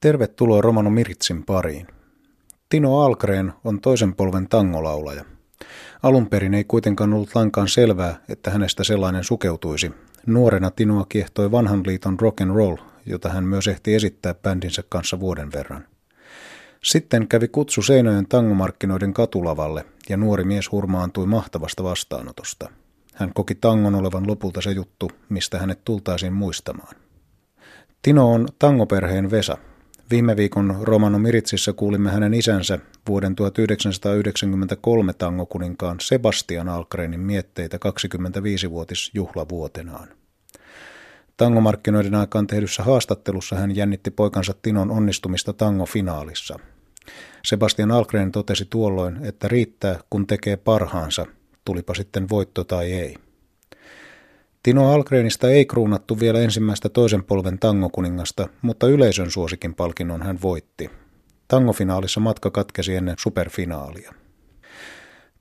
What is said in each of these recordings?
Tervetuloa Romano Miritsin pariin. Tino Algren on toisen polven tangolaulaja. Alun perin ei kuitenkaan ollut lainkaan selvää, että hänestä sellainen sukeutuisi. Nuorena Tinoa kiehtoi vanhan liiton rock and roll, jota hän myös ehti esittää bändinsä kanssa vuoden verran. Sitten kävi kutsu Seinäjoen tangomarkkinoiden katulavalle ja nuori mies hurmaantui mahtavasta vastaanotosta. Hän koki tangon olevan lopulta se juttu, mistä hänet tultaisiin muistamaan. Tino on tangoperheen Vesa, Viime viikon Romano Miritsissä kuulimme hänen isänsä vuoden 1993 tangokuninkaan Sebastian Algrenin mietteitä 25-vuotis juhlavuotenaan. Tangomarkkinoiden aikaan tehdyssä haastattelussa hän jännitti poikansa Tinon onnistumista tangofinaalissa. Sebastian Algren totesi tuolloin, että riittää kun tekee parhaansa, tulipa sitten voitto tai ei. Tino Algrenista ei kruunattu vielä ensimmäistä toisen polven tangokuningasta, mutta yleisön suosikin palkinnon hän voitti. Tangofinaalissa matka katkesi ennen superfinaalia.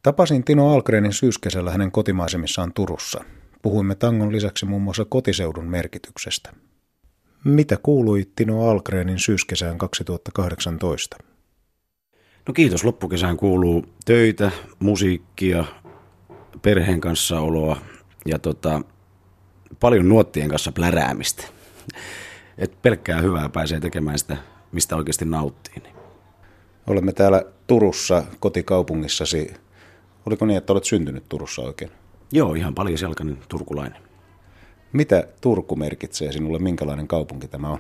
Tapasin Tino Algrenin syyskesällä hänen kotimaisemissaan Turussa. Puhuimme tangon lisäksi muun muassa kotiseudun merkityksestä. Mitä kuului Tino Algrenin syyskesään 2018? No kiitos. Loppukesään kuuluu töitä, musiikkia, perheen kanssa oloa ja tota, paljon nuottien kanssa pläräämistä. Et pelkkää hyvää pääsee tekemään sitä, mistä oikeasti nauttii. Niin. Olemme täällä Turussa, kotikaupungissasi. Oliko niin, että olet syntynyt Turussa oikein? Joo, ihan paljon selkäinen turkulainen. Mitä Turku merkitsee sinulle? Minkälainen kaupunki tämä on?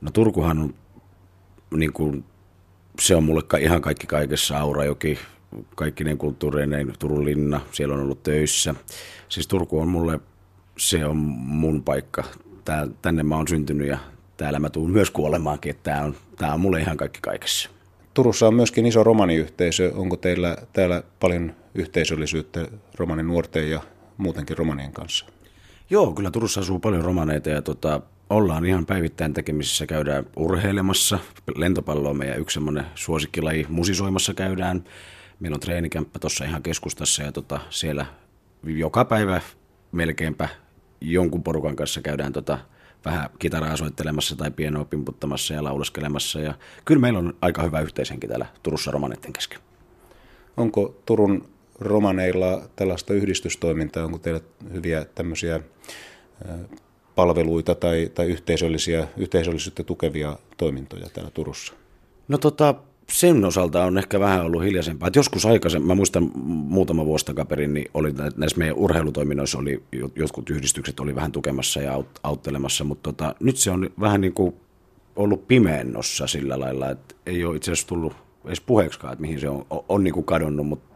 No Turkuhan on, niin kuin, se on mulle ihan kaikki kaikessa. Aurajoki, kaikki ne kulttuureineen, Turun linna, siellä on ollut töissä. Siis Turku on mulle se on mun paikka. Tää, tänne mä oon syntynyt ja täällä mä tuun myös kuolemaankin, että tää on, tää on mulle ihan kaikki kaikessa. Turussa on myöskin iso romaniyhteisö. Onko teillä täällä paljon yhteisöllisyyttä romanin nuorten ja muutenkin romanien kanssa? Joo, kyllä Turussa asuu paljon romaneita ja tota, ollaan ihan päivittäin tekemisissä. Käydään urheilemassa. Lentopallo on meidän yksi semmoinen suosikkilaji. Musisoimassa käydään. Meillä on treenikämppä tuossa ihan keskustassa ja tota, siellä joka päivä melkeinpä jonkun porukan kanssa käydään tota, vähän kitaraa soittelemassa tai pienoa pimputtamassa ja lauleskelemassa. Ja kyllä meillä on aika hyvä yhteishenki täällä Turussa romaneiden kesken. Onko Turun romaneilla tällaista yhdistystoimintaa? Onko teillä hyviä tämmöisiä palveluita tai, tai yhteisöllisiä, yhteisöllisyyttä tukevia toimintoja täällä Turussa? No tota, sen osalta on ehkä vähän ollut hiljaisempaa. Et joskus aikaisemmin, mä muistan muutama vuosi takaperin, niin oli näissä meidän urheilutoiminnoissa oli, jotkut yhdistykset oli vähän tukemassa ja auttelemassa, mutta tota, nyt se on vähän niin kuin ollut pimennossa sillä lailla, että ei ole itse asiassa tullut edes puheeksikaan, että mihin se on, on, on niin kuin kadonnut, mutta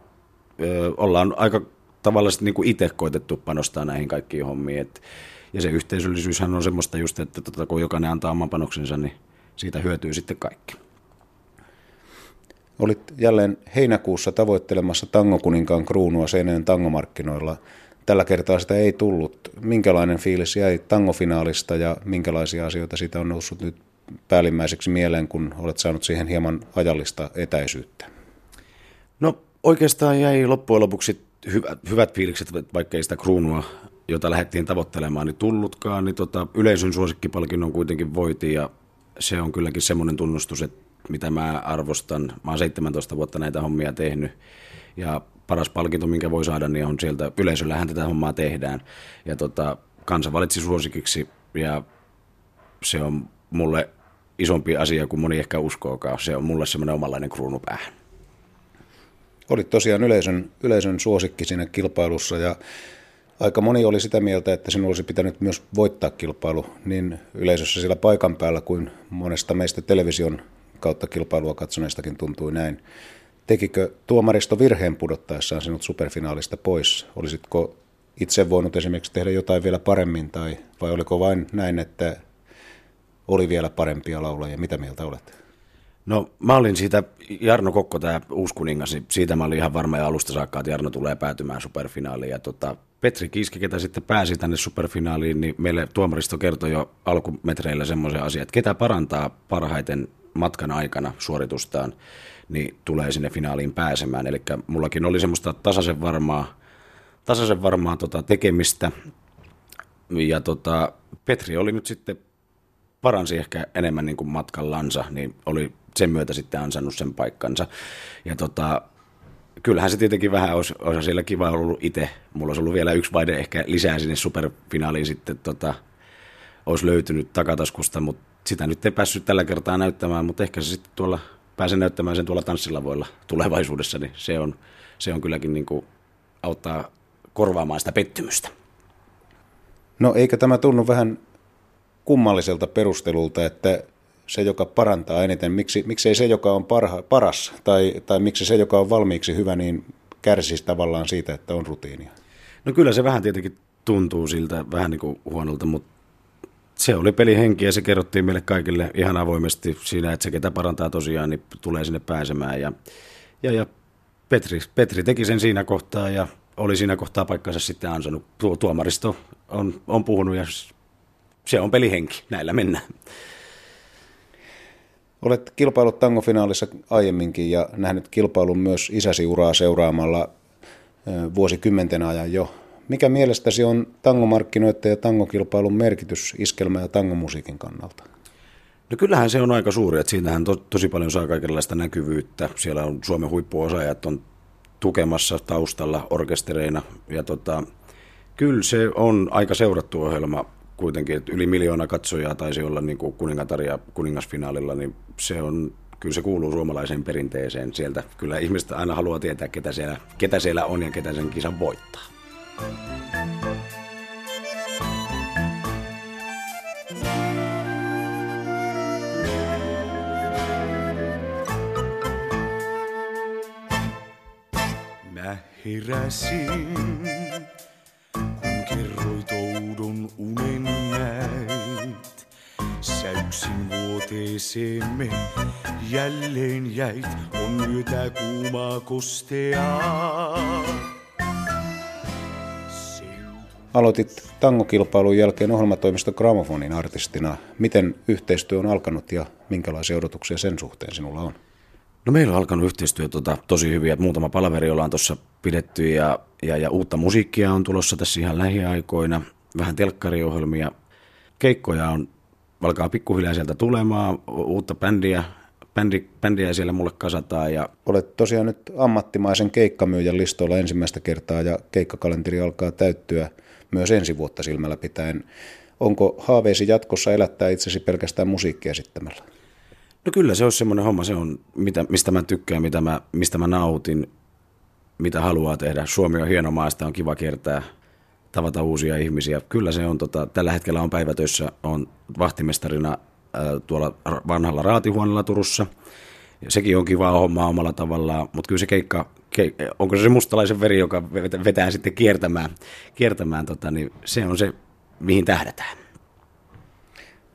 ö, ollaan aika tavallaan niin itse koitettu panostaa näihin kaikkiin hommiin. Et, ja se yhteisöllisyyshän on semmoista just, että tota, kun jokainen antaa oman panoksensa, niin siitä hyötyy sitten kaikki. Olit jälleen heinäkuussa tavoittelemassa tangokuninkaan kruunua Seinäjön tangomarkkinoilla. Tällä kertaa sitä ei tullut. Minkälainen fiilis jäi tangofinaalista ja minkälaisia asioita siitä on noussut nyt päällimmäiseksi mieleen, kun olet saanut siihen hieman ajallista etäisyyttä? No oikeastaan jäi loppujen lopuksi hyvät, hyvät fiilikset, vaikka ei sitä kruunua, jota lähdettiin tavoittelemaan, niin tullutkaan, niin tota, yleisön suosikkipalkinnon kuitenkin voitiin ja se on kylläkin semmoinen tunnustus, että mitä mä arvostan. Mä oon 17 vuotta näitä hommia tehnyt ja paras palkinto, minkä voi saada, niin on sieltä yleisöllähän tätä hommaa tehdään. Ja tota, kansa valitsi suosikiksi ja se on mulle isompi asia kuin moni ehkä uskookaan. Se on mulle semmoinen omanlainen kruunupäähän. Olit tosiaan yleisön, yleisön suosikki siinä kilpailussa ja aika moni oli sitä mieltä, että sinun olisi pitänyt myös voittaa kilpailu niin yleisössä siellä paikan päällä kuin monesta meistä television kautta kilpailua katsoneistakin tuntui näin. Tekikö tuomaristo virheen pudottaessaan sinut superfinaalista pois? Olisitko itse voinut esimerkiksi tehdä jotain vielä paremmin tai vai oliko vain näin, että oli vielä parempia laulajia? Mitä mieltä olet? No mä olin siitä, Jarno Kokko, tämä uusi siitä mä olin ihan varma ja alusta saakka, että Jarno tulee päätymään superfinaaliin. Ja tota, Petri Kiiski, ketä sitten pääsi tänne superfinaaliin, niin meille tuomaristo kertoi jo alkumetreillä semmoisen asian, että ketä parantaa parhaiten matkan aikana suoritustaan, niin tulee sinne finaaliin pääsemään. Eli mullakin oli semmoista tasaisen varmaa, tasaisen varmaa tota tekemistä. Ja tota, Petri oli nyt sitten paransi ehkä enemmän niin kuin matkallansa, niin oli sen myötä sitten ansannut sen paikkansa. Ja tota, kyllähän se tietenkin vähän olisi, olisi siellä kiva ollut itse. Mulla olisi ollut vielä yksi vaide ehkä lisää sinne superfinaaliin sitten tota, olisi löytynyt takataskusta, mutta sitä nyt ei päässyt tällä kertaa näyttämään, mutta ehkä se sitten tuolla pääsen näyttämään sen tuolla tanssilavoilla tulevaisuudessa, niin se on, se on kylläkin niin kuin auttaa korvaamaan sitä pettymystä. No eikö tämä tunnu vähän kummalliselta perustelulta, että se, joka parantaa eniten, miksi, miksei se, joka on parha, paras, tai, tai miksi se, joka on valmiiksi hyvä, niin kärsisi tavallaan siitä, että on rutiinia? No kyllä se vähän tietenkin tuntuu siltä, vähän niin kuin huonolta, mutta se oli pelihenki ja se kerrottiin meille kaikille ihan avoimesti siinä, että se ketä parantaa tosiaan, niin tulee sinne pääsemään. Ja, ja, ja Petri, Petri teki sen siinä kohtaa ja oli siinä kohtaa paikkansa sitten ansonut. Tuo, tuomaristo on, on puhunut ja se on pelihenki, näillä mennään. Olet kilpailut tangofinaalissa aiemminkin ja nähnyt kilpailun myös isäsi uraa seuraamalla vuosikymmenten ajan jo. Mikä mielestäsi on tangomarkkinoiden ja tangokilpailun merkitys iskelmä- ja tangomusiikin kannalta? No kyllähän se on aika suuri, että siinähän to, tosi paljon saa kaikenlaista näkyvyyttä. Siellä on Suomen huippuosaajat on tukemassa taustalla orkestereina ja tota, kyllä se on aika seurattu ohjelma kuitenkin, että yli miljoona katsojaa taisi olla niin kuin kuningatar ja kuningasfinaalilla, niin se on, kyllä se kuuluu suomalaiseen perinteeseen. Sieltä kyllä ihmiset aina haluaa tietää, ketä siellä, ketä siellä on ja ketä sen kisan voittaa. Mä heräsin, kun kerroit oudon unen näit. Sä yksin vuoteeseemme jälleen jäit, on yötä kuumaa kosteaa. Aloitit tangokilpailun jälkeen ohjelmatoimisto Gramofonin artistina. Miten yhteistyö on alkanut ja minkälaisia odotuksia sen suhteen sinulla on? No meillä on alkanut yhteistyö tota, tosi hyviä. Muutama palaveri ollaan tuossa pidetty ja, ja, ja, uutta musiikkia on tulossa tässä ihan lähiaikoina. Vähän telkkariohjelmia. Keikkoja on, alkaa pikkuhiljaa sieltä tulemaan. Uutta bändiä, bändi, bändiä siellä mulle kasataan. Ja... Olet tosiaan nyt ammattimaisen keikkamyyjän listoilla ensimmäistä kertaa ja keikkakalenteri alkaa täyttyä myös ensi vuotta silmällä pitäen. Onko haaveisi jatkossa elättää itsesi pelkästään musiikkia esittämällä? No kyllä se on semmoinen homma, se on mitä, mistä mä tykkään, mitä mä, mistä mä nautin, mitä haluaa tehdä. Suomi on hieno maa, sitä on kiva kiertää, tavata uusia ihmisiä. Kyllä se on, tota, tällä hetkellä on päivätöissä, on vahtimestarina äh, tuolla vanhalla raatihuoneella Turussa. Ja sekin on kiva homma omalla tavallaan, mutta kyllä se keikka, ke, onko se se mustalaisen veri, joka vetää sitten kiertämään, kiertämään tota, niin se on se, mihin tähdätään.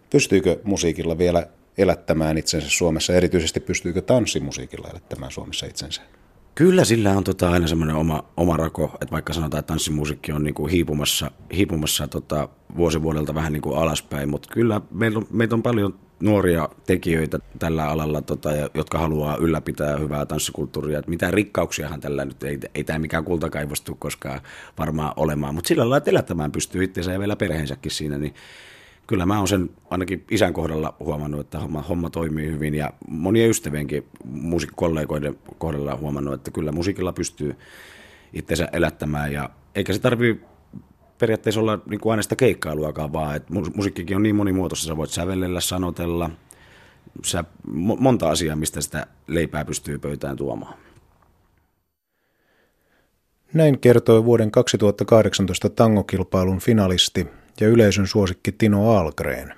Pystyykö musiikilla vielä elättämään itsensä Suomessa? Erityisesti pystyykö tanssimusiikilla elättämään Suomessa itsensä? Kyllä sillä on tota aina semmoinen oma, oma rako, että vaikka sanotaan, että tanssimusiikki on niin kuin hiipumassa, hiipumassa tota vuosi vuodelta vähän niin kuin alaspäin, mutta kyllä meillä on, meitä on paljon nuoria tekijöitä tällä alalla, tota, jotka haluaa ylläpitää hyvää tanssikulttuuria. Että mitään rikkauksiahan tällä nyt ei, ei tämä mikään kultakaivostu koskaan varmaan olemaan, mutta sillä lailla, elättämään pystyy itseensä ja vielä perheensäkin siinä, niin kyllä mä oon sen ainakin isän kohdalla huomannut, että homma, homma toimii hyvin ja monien ystävienkin musiikkikollegoiden kohdalla huomannut, että kyllä musiikilla pystyy itsensä elättämään ja eikä se tarvii periaatteessa olla niin kuin aina sitä keikkailuakaan vaan, että musiikkikin on niin monimuotoista, sä voit sävellellä, sanotella, sä, monta asiaa, mistä sitä leipää pystyy pöytään tuomaan. Näin kertoi vuoden 2018 tangokilpailun finalisti ja yleisön suosikki Tino Algren.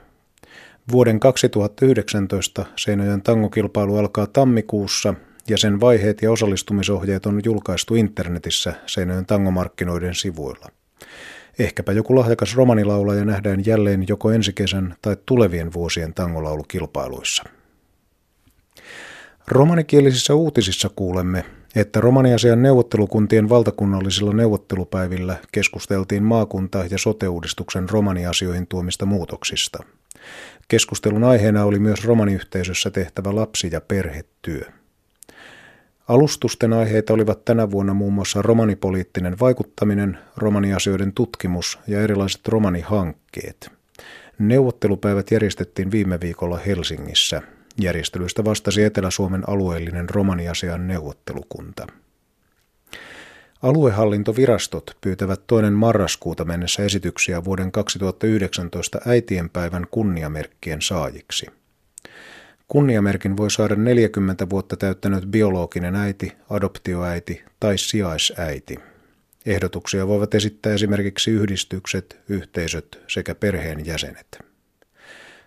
Vuoden 2019 Seinäjoen tangokilpailu alkaa tammikuussa ja sen vaiheet ja osallistumisohjeet on julkaistu internetissä Seinäjoen tangomarkkinoiden sivuilla. Ehkäpä joku lahjakas romanilaulaja nähdään jälleen joko ensi kesän tai tulevien vuosien tangolaulukilpailuissa. Romanikielisissä uutisissa kuulemme, että romaniasian neuvottelukuntien valtakunnallisilla neuvottelupäivillä keskusteltiin maakunta- ja sote-uudistuksen romaniasioihin tuomista muutoksista. Keskustelun aiheena oli myös romaniyhteisössä tehtävä lapsi- ja perhetyö. Alustusten aiheita olivat tänä vuonna muun muassa romanipoliittinen vaikuttaminen, romaniasioiden tutkimus ja erilaiset romanihankkeet. Neuvottelupäivät järjestettiin viime viikolla Helsingissä. Järjestelyistä vastasi Etelä-Suomen alueellinen romaniasian neuvottelukunta. Aluehallintovirastot pyytävät toinen marraskuuta mennessä esityksiä vuoden 2019 äitienpäivän kunniamerkkien saajiksi. Kunniamerkin voi saada 40 vuotta täyttänyt biologinen äiti, adoptioäiti tai sijaisäiti. Ehdotuksia voivat esittää esimerkiksi yhdistykset, yhteisöt sekä perheenjäsenet.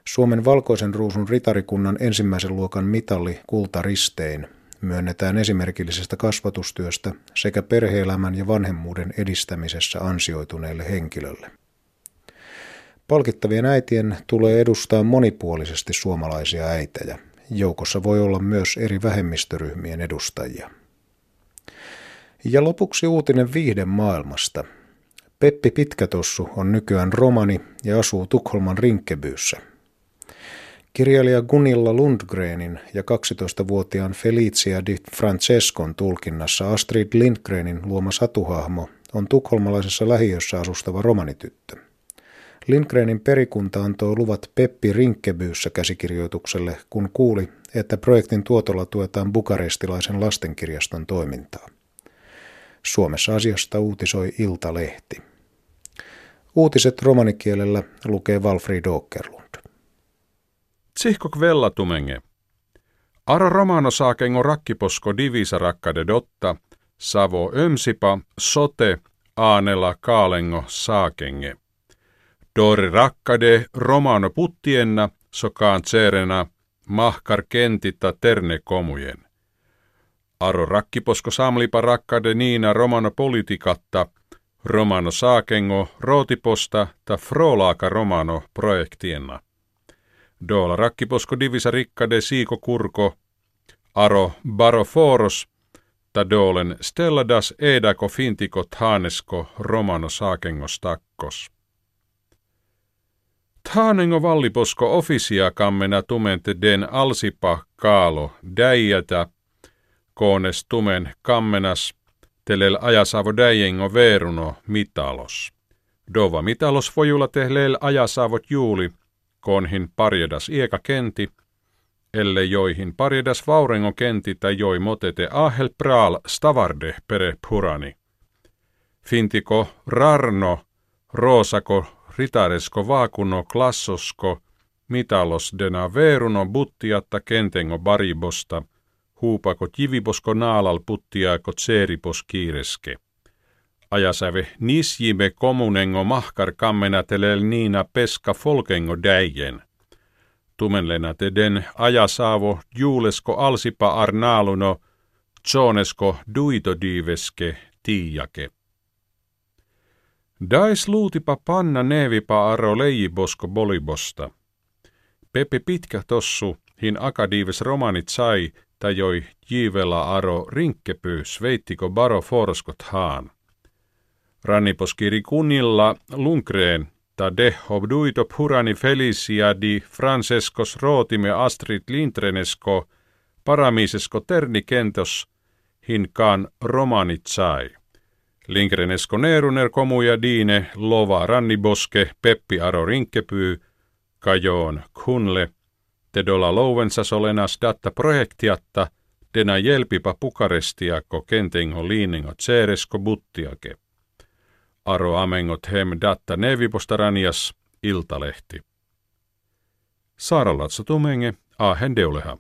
Suomen valkoisen ruusun ritarikunnan ensimmäisen luokan mitalli Kultaristein myönnetään esimerkillisestä kasvatustyöstä sekä perheelämän ja vanhemmuuden edistämisessä ansioituneelle henkilölle. Palkittavien äitien tulee edustaa monipuolisesti suomalaisia äitejä. Joukossa voi olla myös eri vähemmistöryhmien edustajia. Ja lopuksi uutinen viihden maailmasta. Peppi Pitkätossu on nykyään romani ja asuu Tukholman Rinkebyyssä. Kirjailija Gunilla Lundgrenin ja 12-vuotiaan Felicia di Francescon tulkinnassa Astrid Lindgrenin luoma satuhahmo on tukholmalaisessa lähiössä asustava romanityttö. Lindgrenin perikunta antoi luvat Peppi Rinkkebyyssä käsikirjoitukselle, kun kuuli, että projektin tuotolla tuetaan bukarestilaisen lastenkirjaston toimintaa. Suomessa asiasta uutisoi Iltalehti. Uutiset romanikielellä lukee Valfrid Åkerlund. Tsihko tumenge. Aro romano saakengo rakkiposko divisa rakkade dotta, savo ömsipa, sote, aanela kaalengo saakenge. Dori rakkade romano puttienna, sokaan tserena, mahkar kentita terne komujen. Aro rakkiposko samlipa rakkade niina romano politikatta, romano saakengo, rootiposta ta frolaaka romano projektienna. Doola rakkiposko divisa rikkade siiko kurko, aro baroforos, ta doolen stelladas edako fintiko thanesko romano saakengos takkos. Thanengo valliposko ofisia kammena tumente den alsipa kaalo däijätä, koones tumen kammenas, telel ajasavo däijengo veeruno mitalos. Dova mitalos vojulla tehleel ajasavot juuli, konhin parjedas ieka kenti, elle joihin parjedas vaurengo kenti tai joi motete ahel praal stavarde pere purani. Fintiko rarno, roosako, ritaresko vaakuno klassosko, mitalos dena veruno buttiatta kentengo baribosta, huupako kiviposko naalal puttiaako tseeripos kiireske ajasäve nisjime komunengo mahkar kammenatelel niina peska folkengo däijen. Tumenlenate den ajasaavo juulesko alsipa arnaaluno, tsonesko duito diiveske tiijake. Dais luutipa panna nevipa aro leijibosko bolibosta. Pepe pitkä tossu, hin akadiives romanit sai, tajoi jivela aro rinkkepy sveittiko baro forskot haan. Ranniposkiri kunnilla Lundgren ta de obduito purani Felicia di Francescos rootime Astrid Lindrenesko paramisesko ternikentos hinkaan romanit sai. Lindrenesko neeruner komuja diine lova ranniboske Peppi Aro Rinkepyy kajoon kunle tedola louvensa solenas datta projektiatta dena jelpipa pukarestiako kentengo liiningo tseeresko buttiake. Aro amengot hem datta nevipostaranias Iltalehti. Saaralatsa tumenge, ahen deuleha.